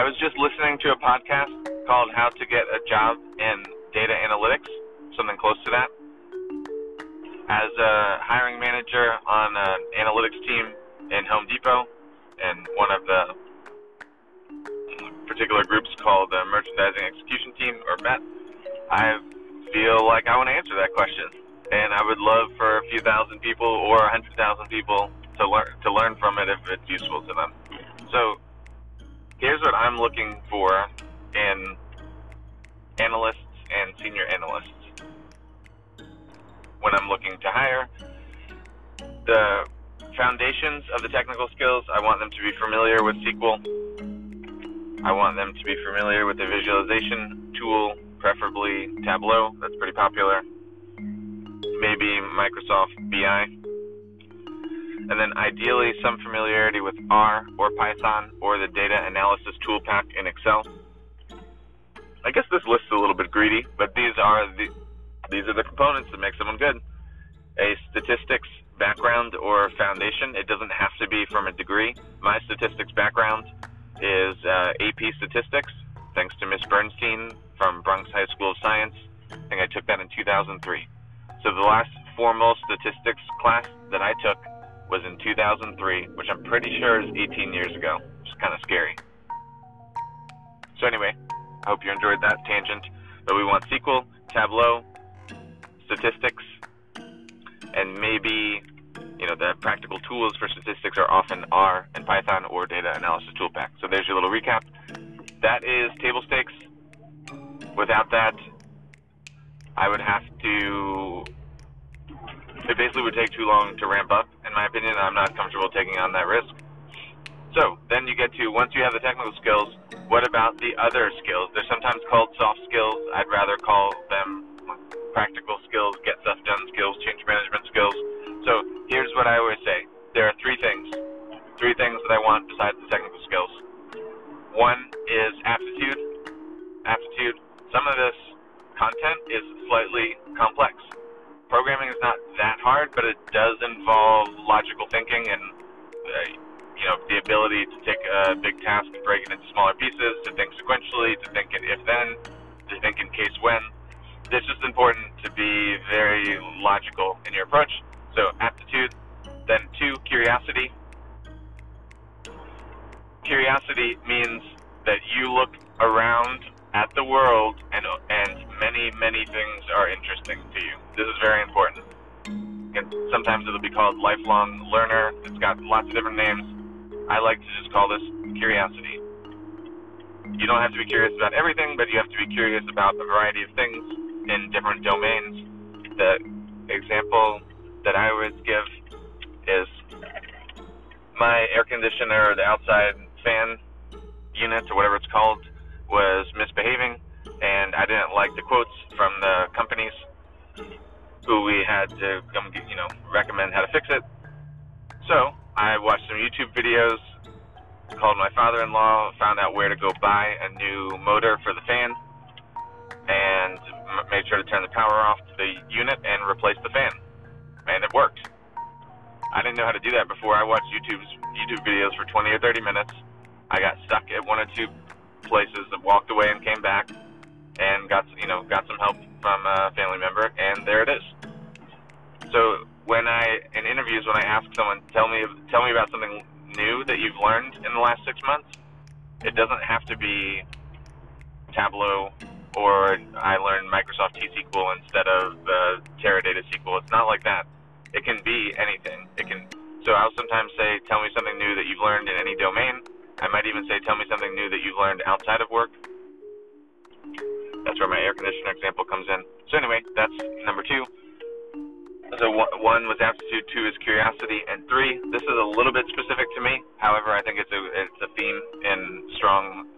I was just listening to a podcast called How to Get a Job in Data Analytics, something close to that. As a hiring manager on an analytics team in Home Depot, and one of the particular groups called the Merchandising Execution Team, or MET, I feel like I want to answer that question. And I would love for a few thousand people or a hundred thousand people to learn to learn from it if it's useful to them. So here's what I'm looking for in analysts and senior analysts when I'm looking to hire. The foundations of the technical skills, I want them to be familiar with SQL. I want them to be familiar with the visualization tool, preferably Tableau. That's pretty popular. Maybe Microsoft BI and then ideally some familiarity with R or Python or the data analysis tool pack in Excel. I guess this list is a little bit greedy, but these are the these are the components that make someone good. A statistics background or foundation. It doesn't have to be from a degree. My statistics background is uh, AP statistics, thanks to Miss Bernstein from Bronx High School of Science. I think I took that in 2003. So the last formal statistics class that I took was in 2003, which I'm pretty sure is 18 years ago. It's kind of scary. So anyway, I hope you enjoyed that tangent. But we want SQL, Tableau, statistics, and maybe you know the practical tools for statistics are often R and Python or data analysis toolpack. So there's your little recap. That is table stakes. Without that, I would have to it basically would take too long to ramp up, in my opinion. I'm not comfortable taking on that risk. So then you get to once you have the technical skills, what about the other skills? They're sometimes called soft skills. I'd rather call them practical skills, get stuff done skills, change management skills. So here's what I always say: there are three things, three things that I want besides the technical skills. One is aptitude. Aptitude. Some of this content is slightly complex programming is not hard, but it does involve logical thinking and uh, you know the ability to take a big task and break it into smaller pieces, to think sequentially, to think in if then, to think in case when. It's just important to be very logical in your approach. So aptitude, then two curiosity. Curiosity means that you look around at the world and and many many things are interesting to you. This is very important. Sometimes it'll be called lifelong learner. It's got lots of different names. I like to just call this curiosity. You don't have to be curious about everything, but you have to be curious about a variety of things in different domains. The example that I always give is my air conditioner, the outside fan unit, or whatever it's called, was misbehaving, and I didn't like the quotes from the companies had to come, you know, recommend how to fix it. So I watched some YouTube videos, called my father-in-law, found out where to go buy a new motor for the fan, and made sure to turn the power off to the unit and replace the fan. And it worked. I didn't know how to do that before. I watched YouTube's YouTube videos for 20 or 30 minutes. I got stuck at one or two places and walked away and came back and got you know got some help from a family member and there it is. Interviews when I ask someone tell me tell me about something new that you've learned in the last six months, it doesn't have to be Tableau or I learned Microsoft T-SQL instead of uh, Teradata SQL. It's not like that. It can be anything. It can. So I'll sometimes say, tell me something new that you've learned in any domain, I might even say, tell me something new that you've learned outside of work. That's where my air conditioner example comes in. So anyway, that's number two. So one was aptitude, two is curiosity, and three, this is a little bit specific to me. However, I think it's a it's a theme in strong,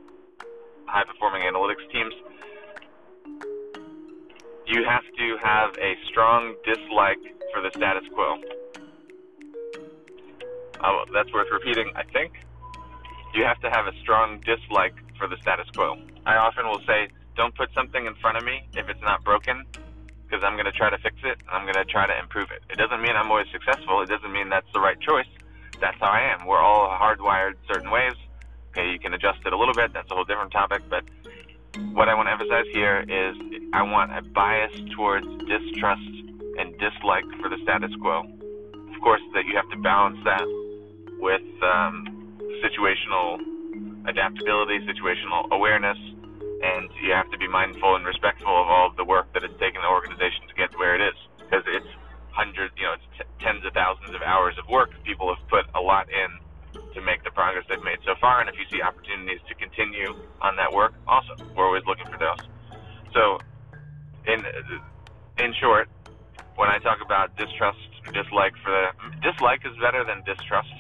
high performing analytics teams. You have to have a strong dislike for the status quo. Oh, that's worth repeating, I think you have to have a strong dislike for the status quo. I often will say, don't put something in front of me if it's not broken, because I'm going to try to fix it. I'm going to try to improve it. It doesn't mean I'm always successful. It doesn't mean that's the right choice. That's how I am. We're all hardwired certain ways. Okay, you can adjust it a little bit. That's a whole different topic. But what I want to emphasize here is I want a bias towards distrust and dislike for the status quo. Of course, that you have to balance that with um, situational adaptability, situational awareness, you have to be mindful and respectful of all of the work that it's taken the organization to get to where it is. Because it's hundreds, you know, it's t- tens of thousands of hours of work people have put a lot in to make the progress they've made so far. And if you see opportunities to continue on that work, awesome. We're always looking for those. So, in in short, when I talk about distrust, dislike for the dislike is better than distrust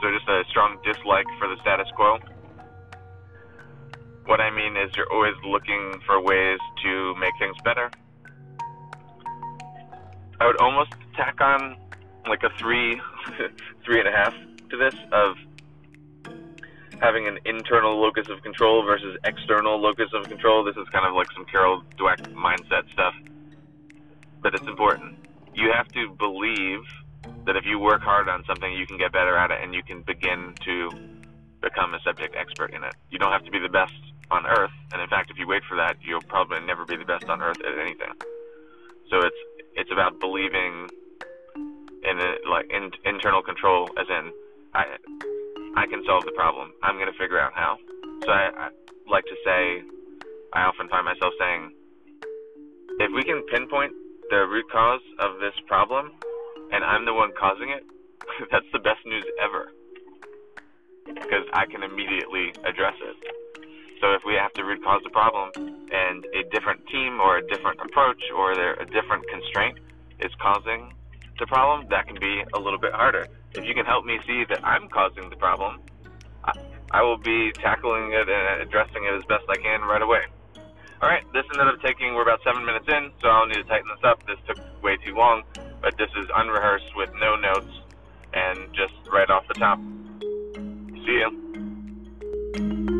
so just a strong dislike for the status quo. What I mean is you're always looking for ways to make things better. I would almost tack on like a three, three and a half to this of having an internal locus of control versus external locus of control. This is kind of like some Carol Dweck mindset stuff, but it's important. You have to believe that if you work hard on something, you can get better at it and you can begin to become a subject expert in it. You don't have to be the best on earth, and in fact, if you wait for that, you'll probably never be the best on earth at anything. So it's it's about believing in like in, internal control, as in I I can solve the problem. I'm going to figure out how. So I, I like to say, I often find myself saying, if we can pinpoint the root cause of this problem, and I'm the one causing it, that's the best news ever. Because I can immediately address it. So if we have to root cause the problem and a different team or a different approach or there a different constraint is causing the problem, that can be a little bit harder. If you can help me see that I'm causing the problem, I, I will be tackling it and addressing it as best I can right away. All right, this ended up taking, we're about seven minutes in, so I'll need to tighten this up. This took way too long but this is unrehearsed with no notes and just right off the top. See you.